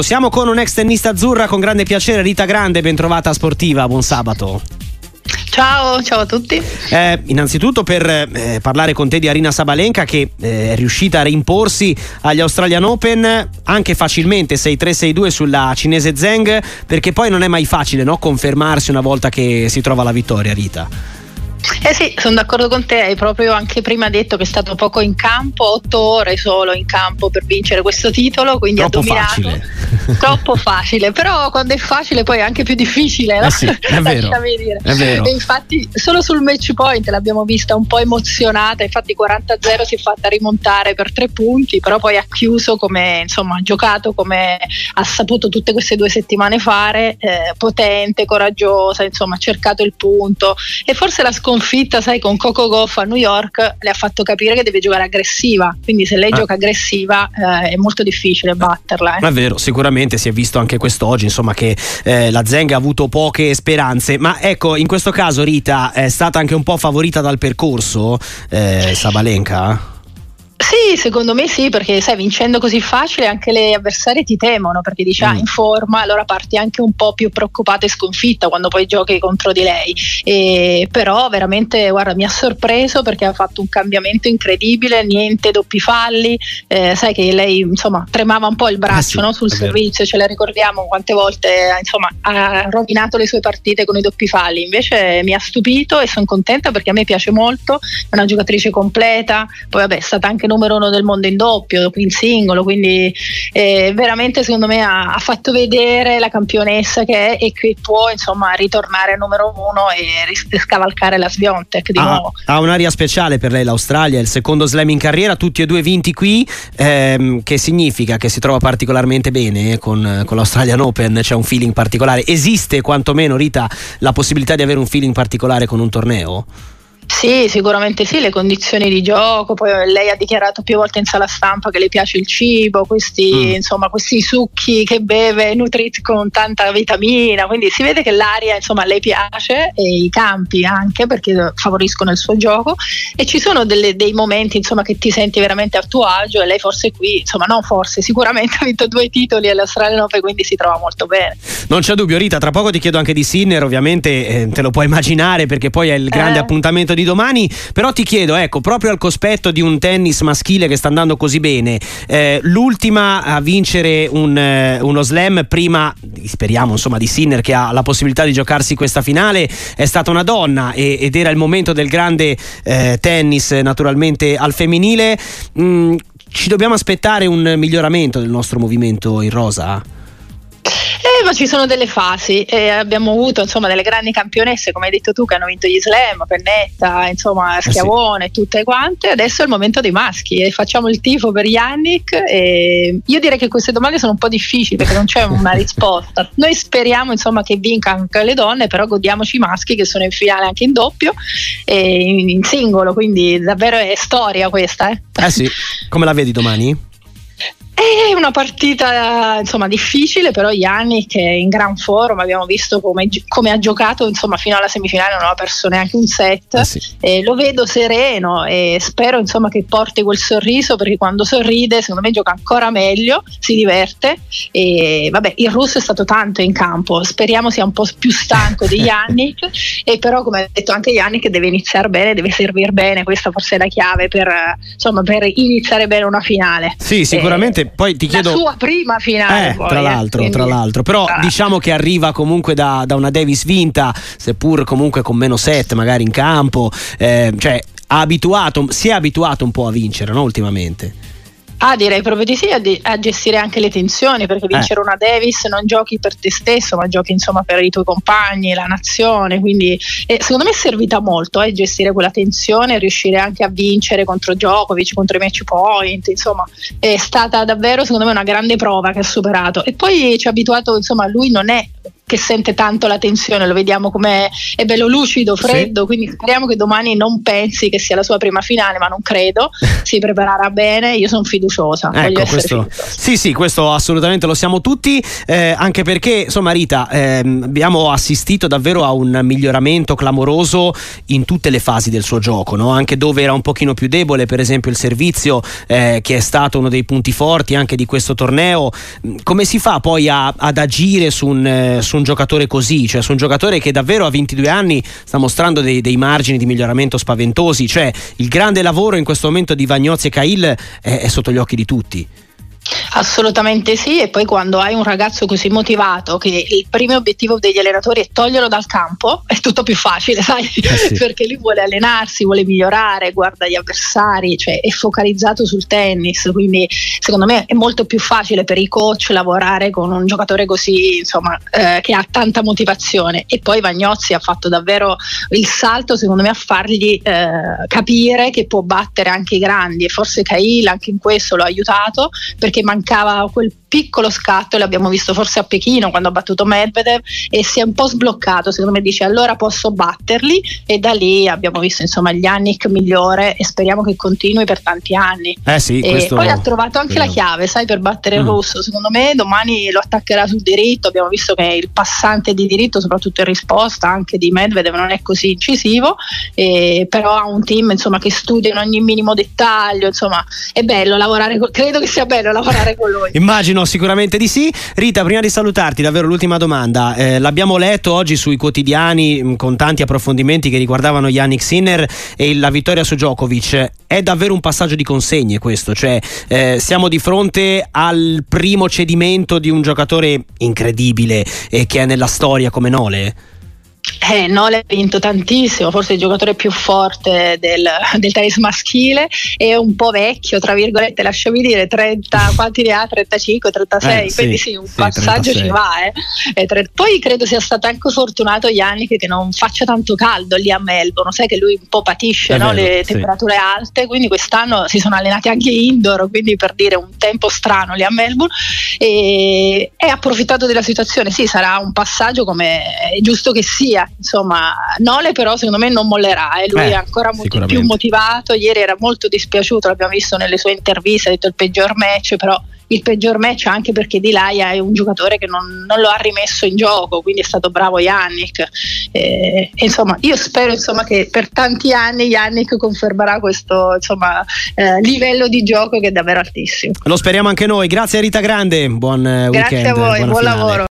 Siamo con un ex tennista azzurra con grande piacere, Rita Grande, ben trovata a Sportiva, buon sabato. Ciao, ciao a tutti. Eh, innanzitutto per eh, parlare con te di Arina Sabalenka che eh, è riuscita a reimporsi agli Australian Open anche facilmente 6-3-6-2 sulla cinese Zeng perché poi non è mai facile no? confermarsi una volta che si trova la vittoria Rita. Eh sì, sono d'accordo con te, hai proprio anche prima detto che è stato poco in campo, otto ore solo in campo per vincere questo titolo, quindi Troppo ha dominato. facile. Troppo facile, però quando è facile poi è anche più difficile, no? Eh sì, è vero, dire. è vero. E infatti solo sul match point l'abbiamo vista un po' emozionata, infatti 40-0 si è fatta rimontare per tre punti, però poi ha chiuso come, insomma, ha giocato come ha saputo tutte queste due settimane fare, eh, potente, coraggiosa, insomma, ha cercato il punto e forse la sconfitta, sai, con Coco Goff a New York le ha fatto capire che deve giocare aggressiva. Quindi se lei Ah. gioca aggressiva eh, è molto difficile batterla. eh. È vero, sicuramente si è visto anche quest'oggi, insomma, che eh, la Zeng ha avuto poche speranze. Ma ecco, in questo caso, Rita è stata anche un po' favorita dal percorso eh, Sabalenka? Sì, secondo me sì, perché sai, vincendo così facile anche le avversarie ti temono perché dici ah, Mm. in forma, allora parti anche un po' più preoccupata e sconfitta quando poi giochi contro di lei. E, però veramente, guarda, mi ha sorpreso perché ha fatto un cambiamento incredibile, niente doppi falli, eh, sai che lei insomma tremava un po' il braccio Eh sì, no, sul servizio, ce la ricordiamo quante volte insomma, ha rovinato le sue partite con i doppi falli, invece mi ha stupito e sono contenta perché a me piace molto, è una giocatrice completa, poi vabbè è stata anche numero uno del mondo in doppio, in singolo, quindi eh, veramente secondo me ha, ha fatto vedere la campionessa che è e che può insomma ritornare numero uno e ris- scavalcare la Sviontek di Ha, nuovo. ha un'aria speciale per lei l'Australia, il secondo slam in carriera, tutti e due vinti qui, ehm, che significa che si trova particolarmente bene con, con l'Australian Open, c'è un feeling particolare. Esiste quantomeno, Rita, la possibilità di avere un feeling particolare con un torneo? Sì, sicuramente sì, le condizioni di gioco, poi lei ha dichiarato più volte in sala stampa che le piace il cibo, questi, Mm. insomma, questi succhi che beve nutriti con tanta vitamina, quindi si vede che l'aria insomma, a lei piace e i campi anche perché favoriscono il suo gioco e ci sono delle- dei momenti insomma, che ti senti veramente a tuo agio e lei forse qui, insomma non forse, sicuramente ha vinto due titoli all'Australian Open quindi si trova molto bene. Non c'è dubbio, Rita, tra poco ti chiedo anche di Sinner, ovviamente eh, te lo puoi immaginare perché poi è il grande Eh. appuntamento di domani, però ti chiedo, ecco, proprio al cospetto di un tennis maschile che sta andando così bene, eh, l'ultima a vincere un, eh, uno slam prima, speriamo insomma, di Sinner che ha la possibilità di giocarsi questa finale, è stata una donna e- ed era il momento del grande eh, tennis naturalmente al femminile. Mm, ci dobbiamo aspettare un miglioramento del nostro movimento in rosa? Eh, ma ci sono delle fasi e abbiamo avuto insomma delle grandi campionesse come hai detto tu che hanno vinto gli slam, Pennetta, insomma sì. Schiavone, tutte quante adesso è il momento dei maschi e facciamo il tifo per Yannick e io direi che queste domande sono un po' difficili perché non c'è una risposta noi speriamo insomma che vinca anche le donne però godiamoci i maschi che sono in finale anche in doppio e in, in singolo quindi davvero è storia questa eh. Eh sì, come la vedi domani? È una partita insomma difficile, però Yannick è in gran forma, abbiamo visto come, come ha giocato insomma, fino alla semifinale, non ha perso neanche un set. Eh sì. E lo vedo sereno e spero insomma, che porti quel sorriso perché quando sorride secondo me gioca ancora meglio, si diverte e vabbè il russo è stato tanto in campo, speriamo sia un po' più stanco di Yannick e però come ha detto anche Yannick deve iniziare bene, deve servire bene, questa forse è la chiave per, eh, insomma, per iniziare bene una finale. Sì, sicuramente. Poi ti chiedo. La sua prima finale. Eh, poi, tra eh, l'altro, quindi- tra l'altro, però Ah. diciamo che arriva comunque da, da una Davis vinta, seppur comunque con meno set magari in campo, eh, cioè abituato, si è abituato un po' a vincere, no? Ultimamente. Ah, direi proprio di sì, a, di- a gestire anche le tensioni, Eh. perché vincere una Davis non giochi per te stesso, ma giochi insomma per i tuoi compagni, la nazione, quindi eh, secondo me è servita molto eh, gestire quella tensione riuscire anche a vincere contro Djokovic, contro i match point, insomma è stata davvero secondo me una grande prova che ha superato e poi ci ha abituato, insomma lui non è che sente tanto la tensione, lo vediamo come è bello lucido, freddo, sì. quindi speriamo che domani non pensi che sia la sua prima finale, ma non credo, si preparerà bene, io sono fiduciosa. Ecco, questo, sì, sì, questo assolutamente lo siamo tutti, eh, anche perché insomma Rita, eh, abbiamo assistito davvero a un miglioramento clamoroso in tutte le fasi del suo gioco, no? anche dove era un pochino più debole, per esempio il servizio eh, che è stato uno dei punti forti anche di questo torneo, come si fa poi a, ad agire su un, eh, su un giocatore così, cioè su un giocatore che davvero a 22 anni sta mostrando dei, dei, margini di miglioramento spaventosi, cioè il grande lavoro in questo momento di Vagnozzi e Cahill è, è sotto gli occhi di tutti. Assolutamente sì, e poi quando hai un ragazzo così motivato che il primo obiettivo degli allenatori è toglierlo dal campo, è tutto più facile, sai? Eh sì. Perché lui vuole allenarsi, vuole migliorare, guarda gli avversari, cioè è focalizzato sul tennis, quindi secondo me è molto più facile per i coach lavorare con un giocatore così, insomma, eh, che ha tanta motivazione. E poi Vagnozzi ha fatto davvero il salto, secondo me, a fargli eh, capire che può battere anche i grandi e forse Cahill anche in questo lo ha aiutato perché mancava quel piccolo scatto e l'abbiamo visto forse a Pechino quando ha battuto Medvedev e si è un po' sbloccato secondo me dice allora posso batterli e da lì abbiamo visto insomma gli Yannick migliore e speriamo che continui per tanti anni eh sì, e questo... poi ha trovato anche speriamo. la chiave sai per battere il mm. russo secondo me domani lo attaccherà sul diritto abbiamo visto che il passante di diritto soprattutto in risposta anche di Medvedev non è così incisivo e, però ha un team insomma che studia in ogni minimo dettaglio insomma è bello lavorare con, credo che sia bello lavorare immagino sicuramente di sì. Rita, prima di salutarti, davvero l'ultima domanda. Eh, l'abbiamo letto oggi sui quotidiani mh, con tanti approfondimenti che riguardavano Yannick Sinner e la vittoria su Djokovic. È davvero un passaggio di consegne questo, cioè eh, siamo di fronte al primo cedimento di un giocatore incredibile e che è nella storia come Nole? Eh, Nole ha vinto tantissimo, forse il giocatore più forte del, del tennis maschile, è un po' vecchio, tra virgolette, lasciami dire, 30, quanti ne ha? 35, 36, eh, quindi sì, un sì, passaggio 36. ci va. Eh. Tre, poi credo sia stato anche fortunato Yannick che non faccia tanto caldo lì a Melbourne, sai che lui un po' patisce no? vero, le sì. temperature alte, quindi quest'anno si sono allenati anche indoor, quindi per dire un tempo strano lì a Melbourne e, e ha approfittato della situazione, sì sarà un passaggio come è giusto che sia, insomma Nole però secondo me non mollerà e eh, lui eh, è ancora molto più motivato ieri era molto dispiaciuto l'abbiamo visto nelle sue interviste ha detto il peggior match però il peggior match anche perché Di Laia è un giocatore che non, non, lo ha rimesso in gioco, quindi è stato bravo Yannick. Eh, insomma, io spero insomma, che per tanti anni Yannick confermerà questo insomma, eh, livello di gioco che è davvero altissimo. Lo speriamo anche noi. Grazie Rita Grande, buon Grazie weekend. Grazie a voi, buon finale. lavoro.